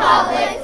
republic